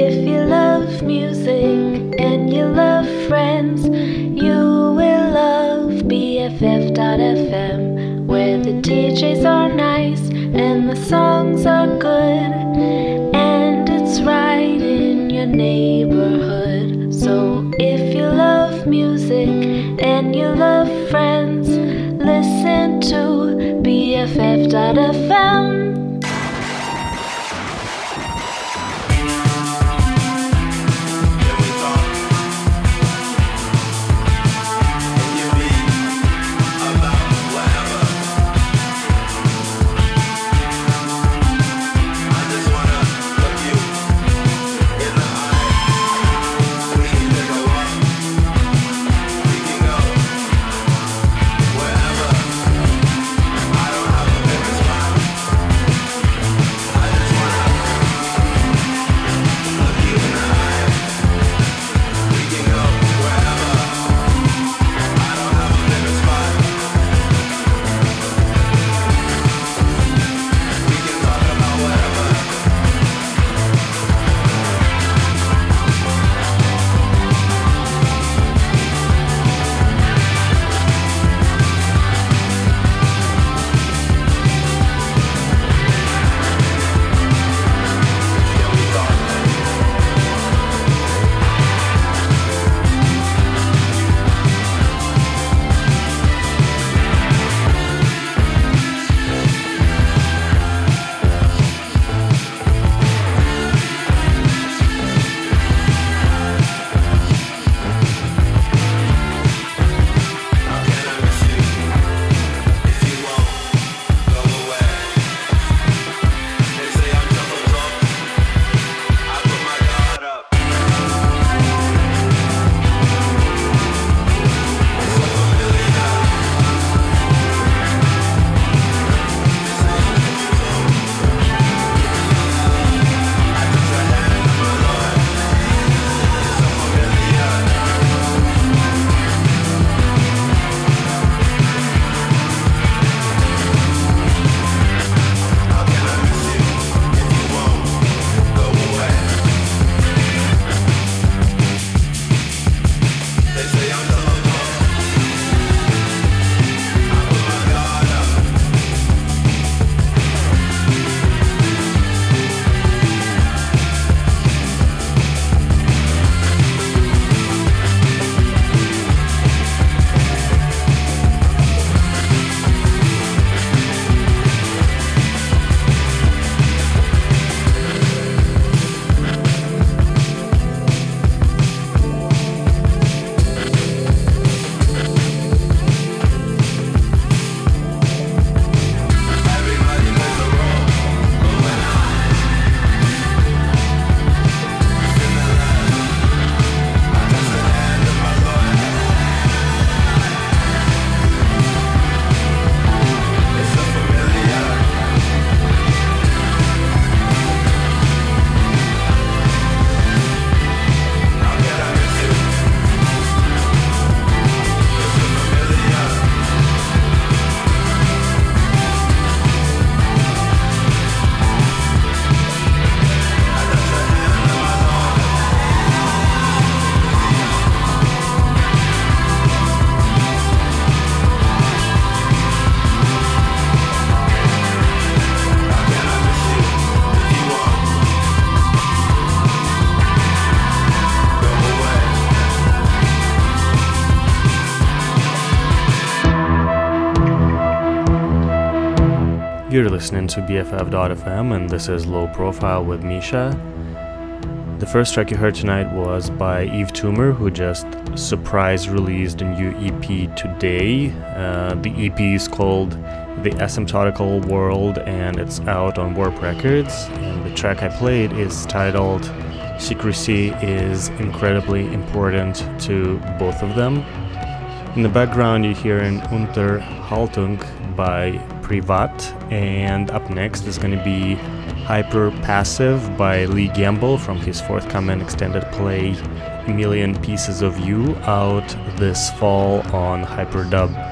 if you You're listening to BFF.fm, and this is Low Profile with Misha. The first track you heard tonight was by Yves Tumor, who just surprise released a new EP today. Uh, the EP is called The Asymptotical World, and it's out on Warp Records. And the track I played is titled Secrecy is Incredibly Important to Both of Them. In the background, you hear an Unterhaltung by Privat, and up next is going to be Hyper Passive by Lee Gamble from his forthcoming extended play A Million Pieces of You out this fall on Hyperdub.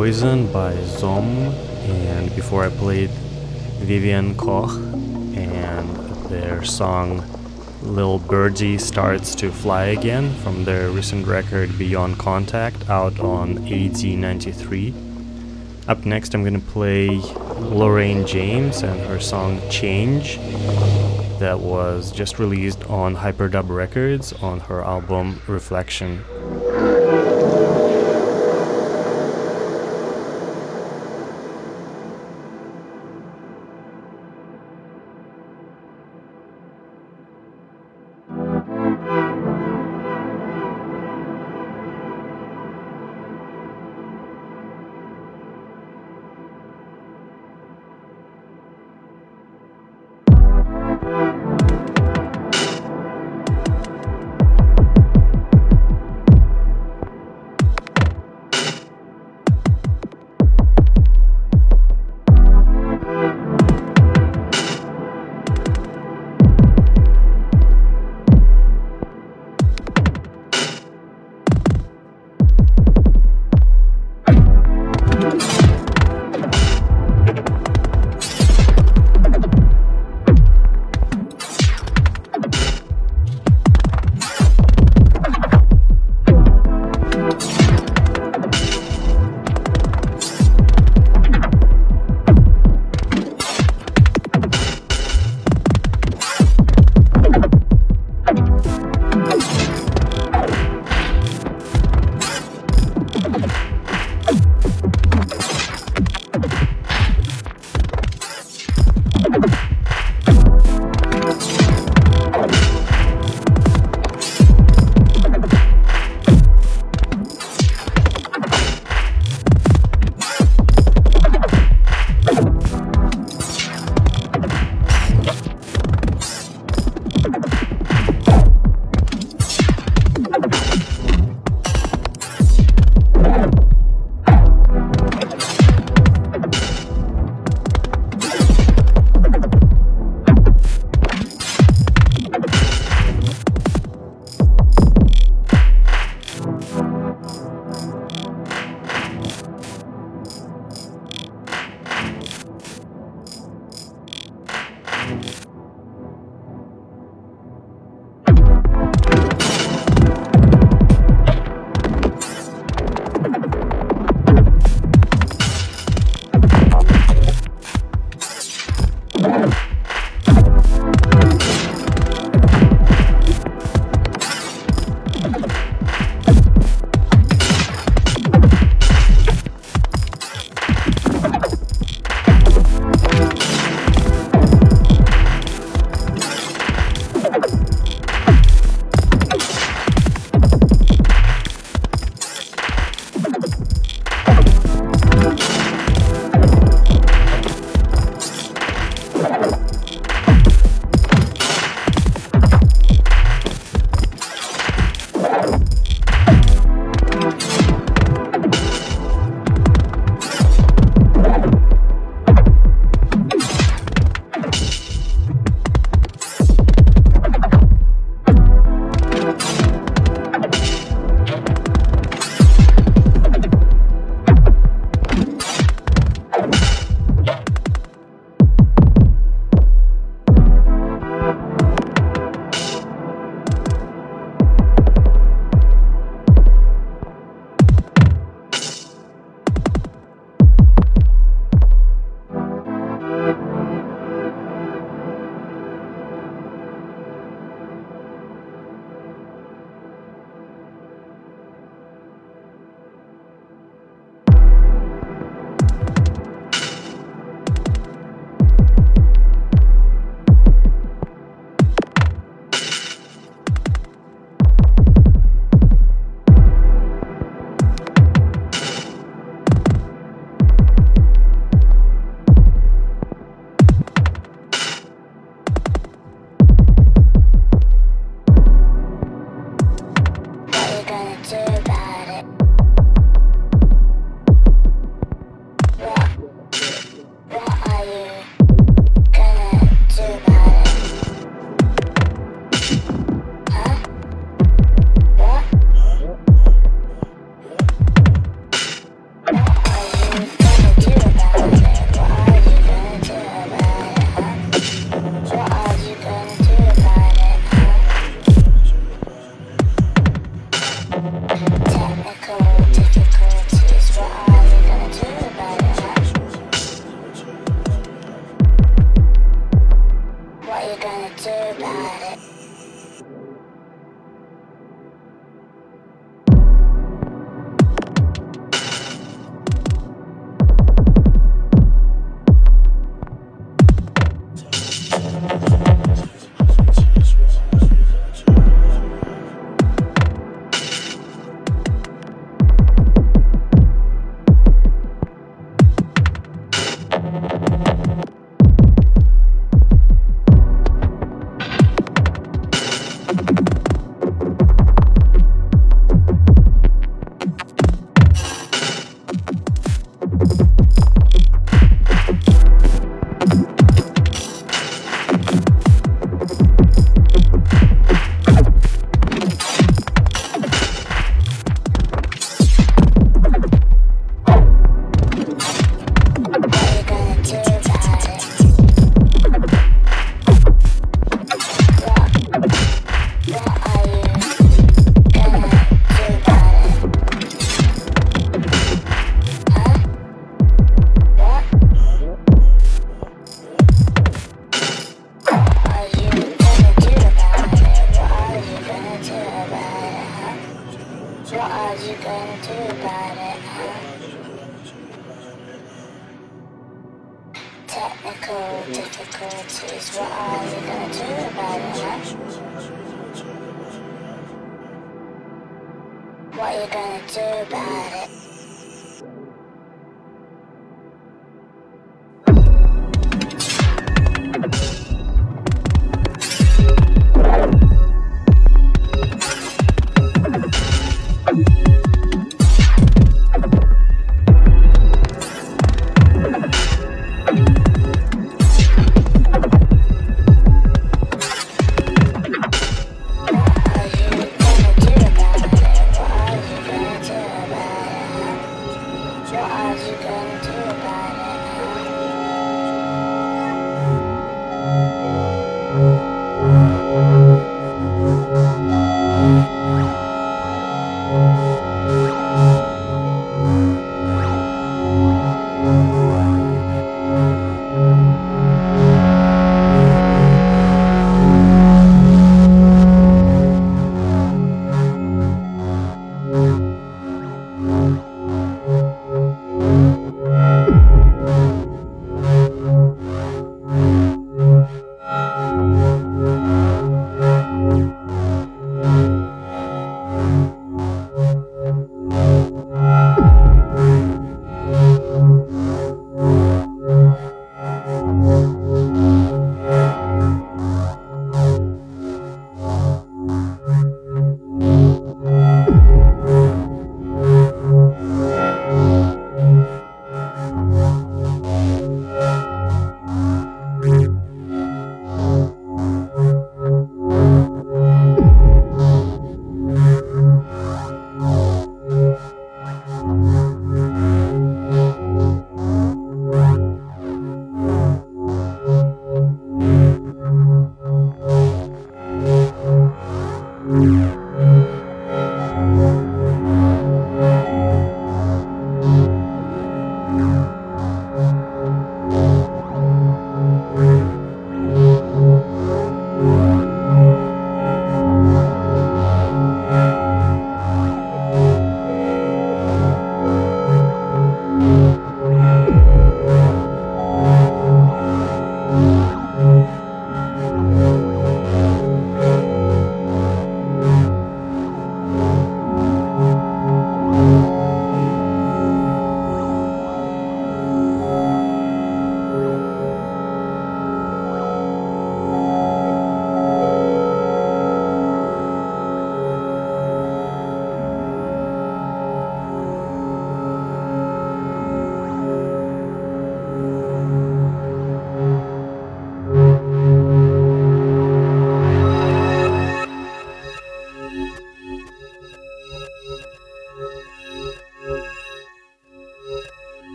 Poison by Zaumne, and before I played Vivian Koch and their song Little Birdie Starts to Fly Again from their recent record Beyond Contact out on AD93. Up next, I'm gonna play Loraine James and her song Change that was just released on Hyperdub Records on her album Reflection. Echo. Uh,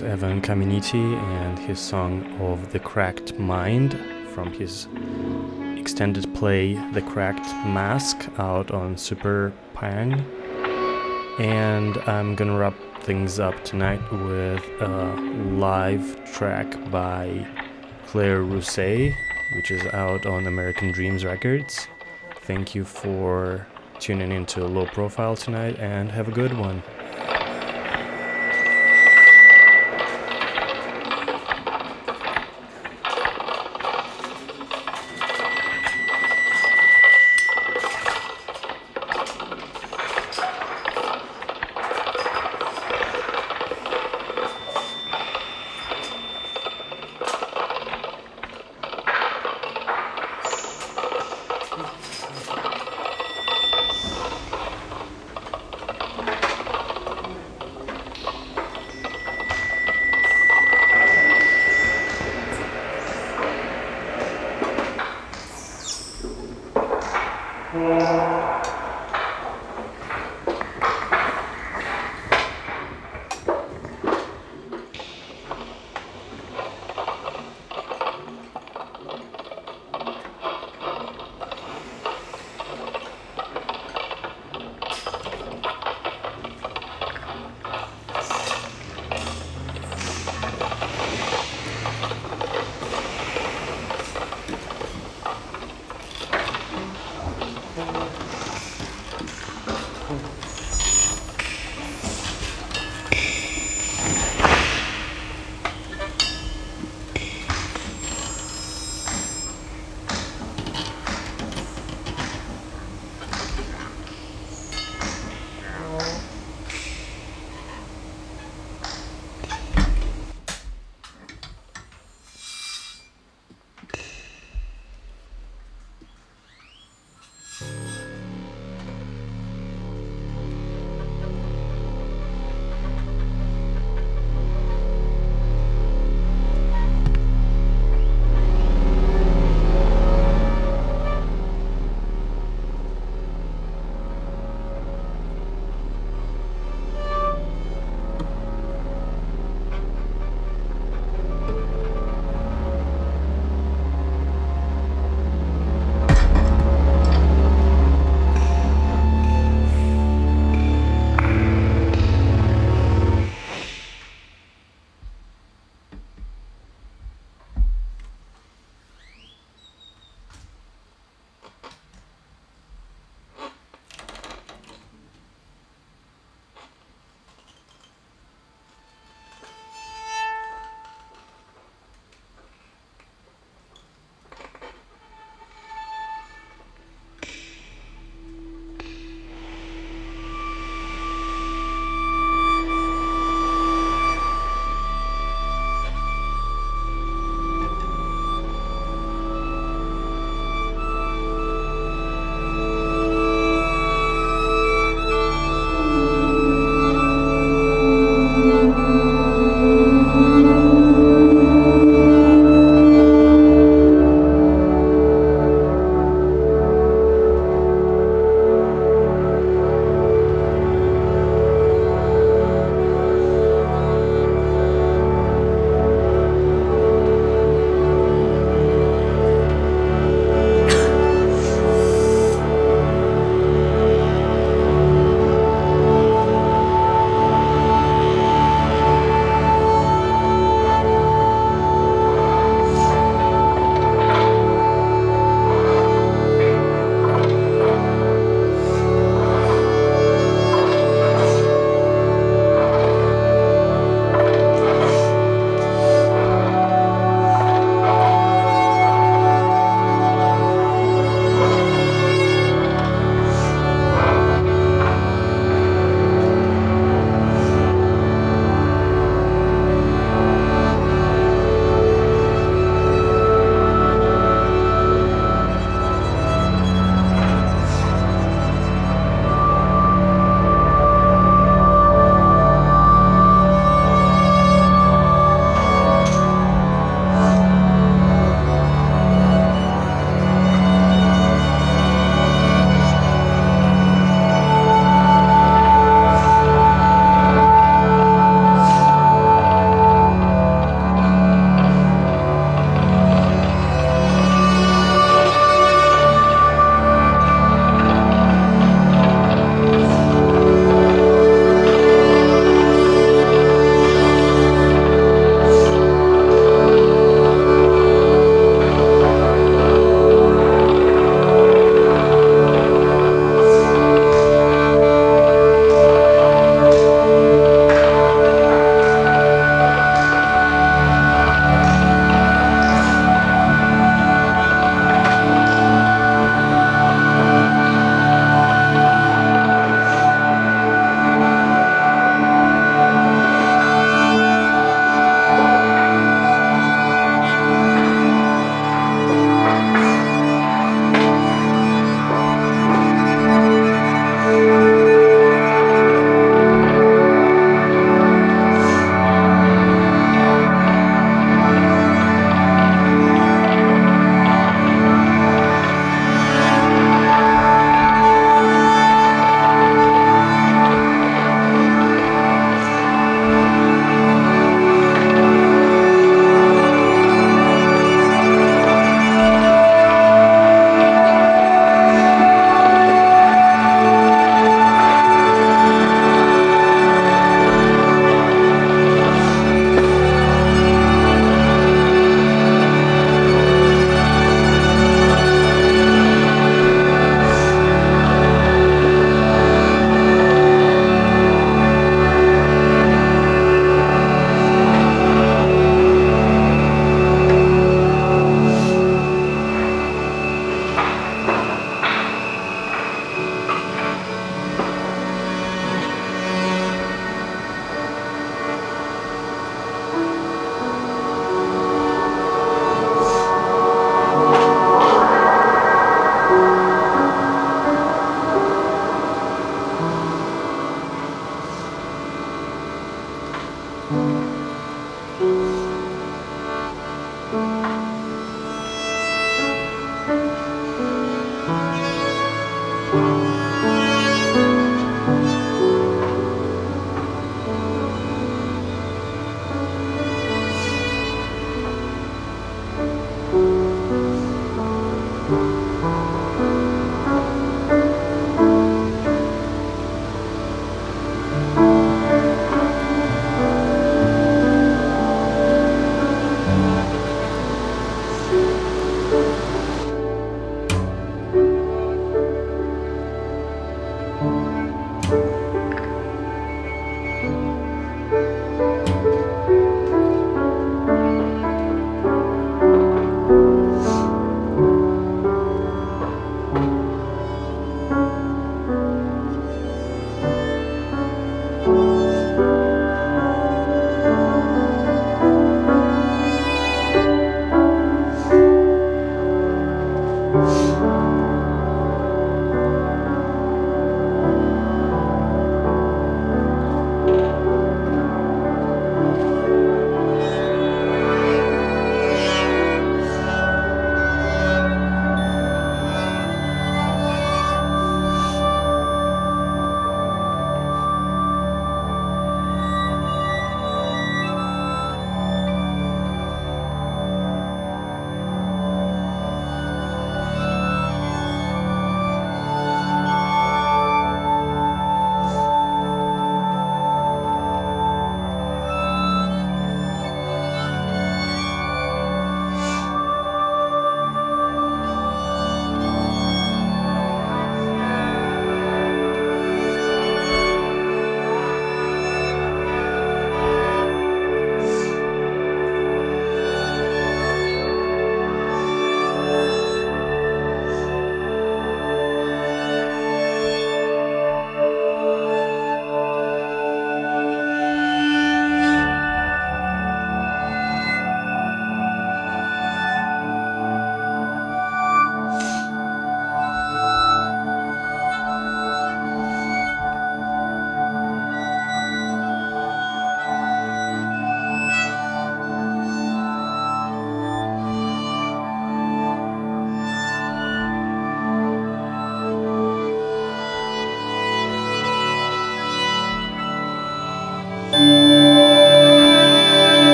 was Evan Caminiti and his song of The Cracked Mind from his extended play The Cracked Mask out on Super Pang. And I'm gonna wrap things up tonight with a live track by Claire Rousay, which is out on American Dreams Records. Thank you for tuning into Low Profile tonight and have a good one.